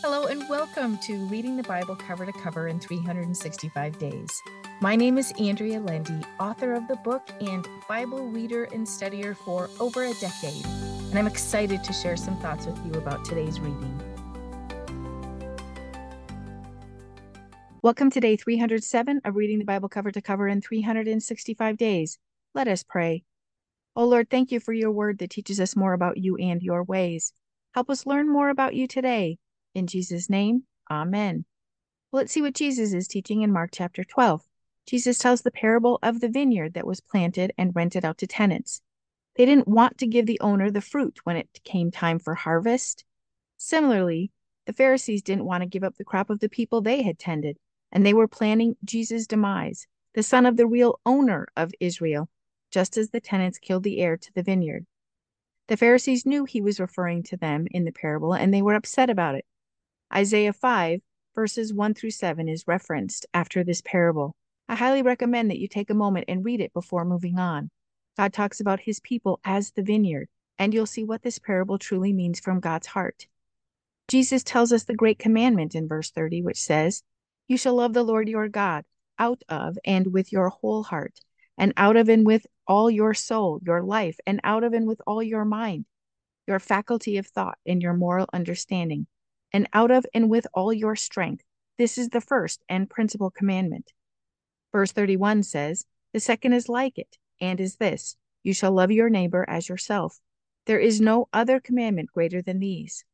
Hello, and welcome to Reading the Bible Cover to Cover in 365 Days. My name is Andrea Lendy, author of the book and Bible reader and studier for over a decade, and I'm excited to share some thoughts with you about today's reading. Welcome to day 307 of Reading the Bible Cover to Cover in 365 Days. Let us pray. Oh Lord, thank you for your word that teaches us more about you and your ways. Help us learn more about you today. In Jesus' name, Amen. Well, let's see what Jesus is teaching in Mark chapter 12. Jesus tells the parable of the vineyard that was planted and rented out to tenants. They didn't want to give the owner the fruit when it came time for harvest. Similarly, the Pharisees didn't want to give up the crop of the people they had tended, and they were planning Jesus' demise, the son of the real owner of Israel, just as the tenants killed the heir to the vineyard. The Pharisees knew he was referring to them in the parable, and they were upset about it. Isaiah 5, verses 1 through 7 is referenced after this parable. I highly recommend that you take a moment and read it before moving on. God talks about his people as the vineyard, and you'll see what this parable truly means from God's heart. Jesus tells us the great commandment in verse 30, which says, You shall love the Lord your God out of and with your whole heart, and out of and with all your soul, your life, and out of and with all your mind, your faculty of thought, and your moral understanding and out of and with all your strength. This is the first and principal commandment. Verse 31 says, The second is like it, and is this You shall love your neighbor as yourself. There is no other commandment greater than these.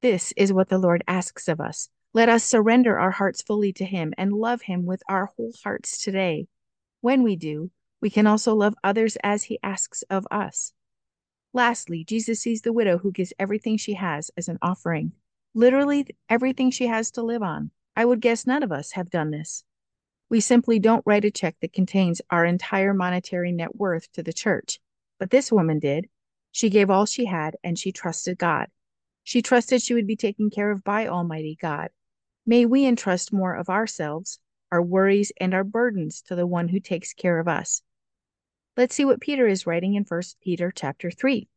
This is what the Lord asks of us. Let us surrender our hearts fully to Him and love Him with our whole hearts today. When we do, we can also love others as He asks of us. Lastly, Jesus sees the widow who gives everything she has as an offering literally everything she has to live on. I would guess none of us have done this. We simply don't write a check that contains our entire monetary net worth to the church. But this woman did. She gave all she had and she trusted God. She trusted she would be taken care of by Almighty God. May we entrust more of ourselves, our worries, and our burdens to the one who takes care of us. Let's see what Peter is writing in 1 Peter chapter 3.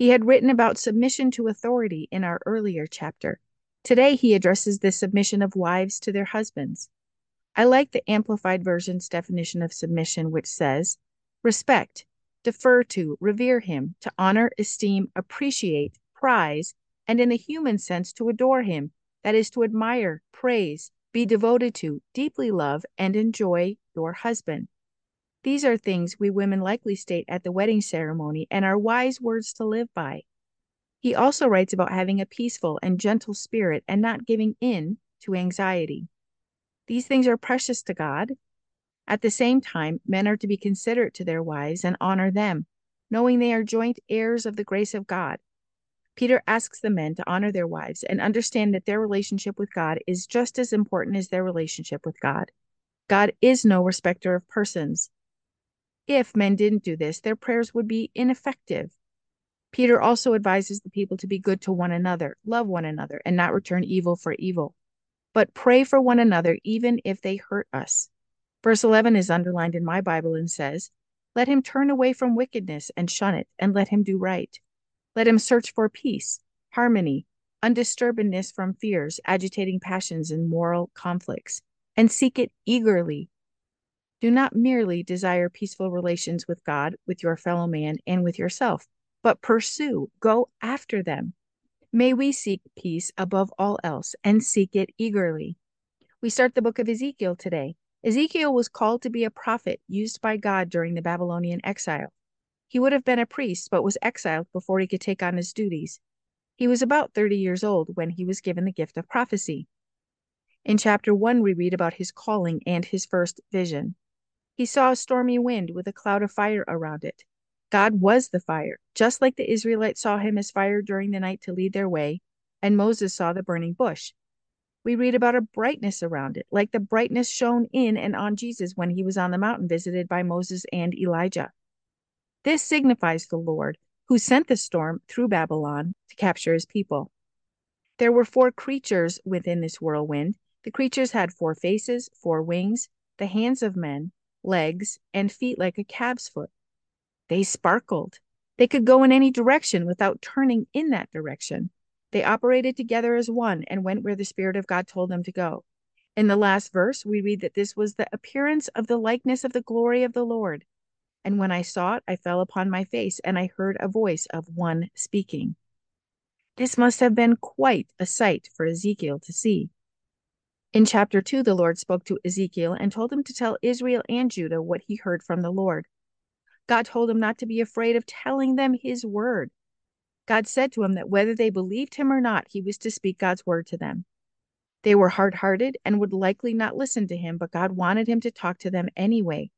He had written about submission to authority in our earlier chapter. Today, he addresses the submission of wives to their husbands. I like the Amplified Version's definition of submission, which says respect, defer to, revere him, to honor, esteem, appreciate, prize, and in the human sense, to adore him, that is, to admire, praise, be devoted to, deeply love, and enjoy your husband. These are things we women likely state at the wedding ceremony and are wise words to live by. He also writes about having a peaceful and gentle spirit and not giving in to anxiety. These things are precious to God. At the same time, men are to be considerate to their wives and honor them, knowing they are joint heirs of the grace of God. Peter asks the men to honor their wives and understand that their relationship with God is just as important as their relationship with God. God is no respecter of persons. If men didn't do this, their prayers would be ineffective. Peter also advises the people to be good to one another, love one another, and not return evil for evil, but pray for one another even if they hurt us. Verse 11 is underlined in my Bible and says, Let him turn away from wickedness and shun it, and let him do right. Let him search for peace, harmony, undisturbedness from fears, agitating passions, and moral conflicts, and seek it eagerly do not merely desire peaceful relations with God, with your fellow man, and with yourself, but pursue, go after them. May we seek peace above all else and seek it eagerly. We start the book of Ezekiel today. Ezekiel was called to be a prophet used by God during the Babylonian exile. He would have been a priest, but was exiled before he could take on his duties. He was about 30 years old when he was given the gift of prophecy. In chapter 1, we read about his calling and his first vision. He saw a stormy wind with a cloud of fire around it. God was the fire, just like the Israelites saw him as fire during the night to lead their way, and Moses saw the burning bush. We read about a brightness around it, like the brightness shone in and on Jesus when he was on the mountain visited by Moses and Elijah. This signifies the Lord, who sent the storm through Babylon to capture his people. There were four creatures within this whirlwind. The creatures had four faces, four wings, the hands of men, legs, and feet like a calf's foot. They sparkled. They could go in any direction without turning in that direction. They operated together as one and went where the Spirit of God told them to go. In the last verse, we read that this was the appearance of the likeness of the glory of the Lord. And when I saw it, I fell upon my face, and I heard a voice of one speaking. This must have been quite a sight for Ezekiel to see. In chapter 2, the Lord spoke to Ezekiel and told him to tell Israel and Judah what he heard from the Lord. God told him not to be afraid of telling them his word. God said to him that whether they believed him or not, he was to speak God's word to them. They were hard hearted and would likely not listen to him, but God wanted him to talk to them anyway.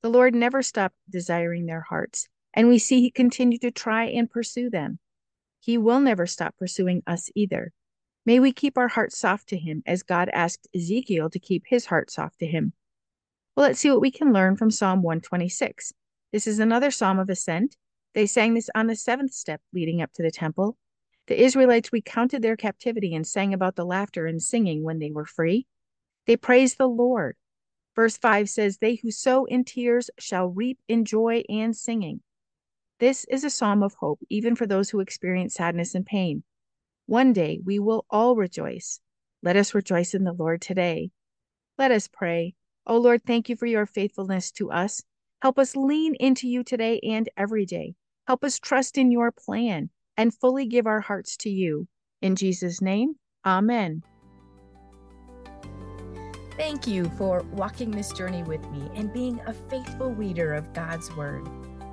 The Lord never stopped desiring their hearts, and we see he continued to try and pursue them. He will never stop pursuing us either. May we keep our hearts soft to him as God asked Ezekiel to keep his heart soft to him. Well, let's see what we can learn from Psalm 126. This is another psalm of ascent. They sang this on the seventh step leading up to the temple. The Israelites recounted their captivity and sang about the laughter and singing when they were free. They praised the Lord. Verse 5 says, They who sow in tears shall reap in joy and singing. This is a psalm of hope, even for those who experience sadness and pain. One day we will all rejoice. Let us rejoice in the Lord today. Let us pray. O oh Lord, thank you for your faithfulness to us. Help us lean into you today and every day. Help us trust in your plan and fully give our hearts to you. In Jesus' name, Amen. Thank you for walking this journey with me and being a faithful reader of God's Word.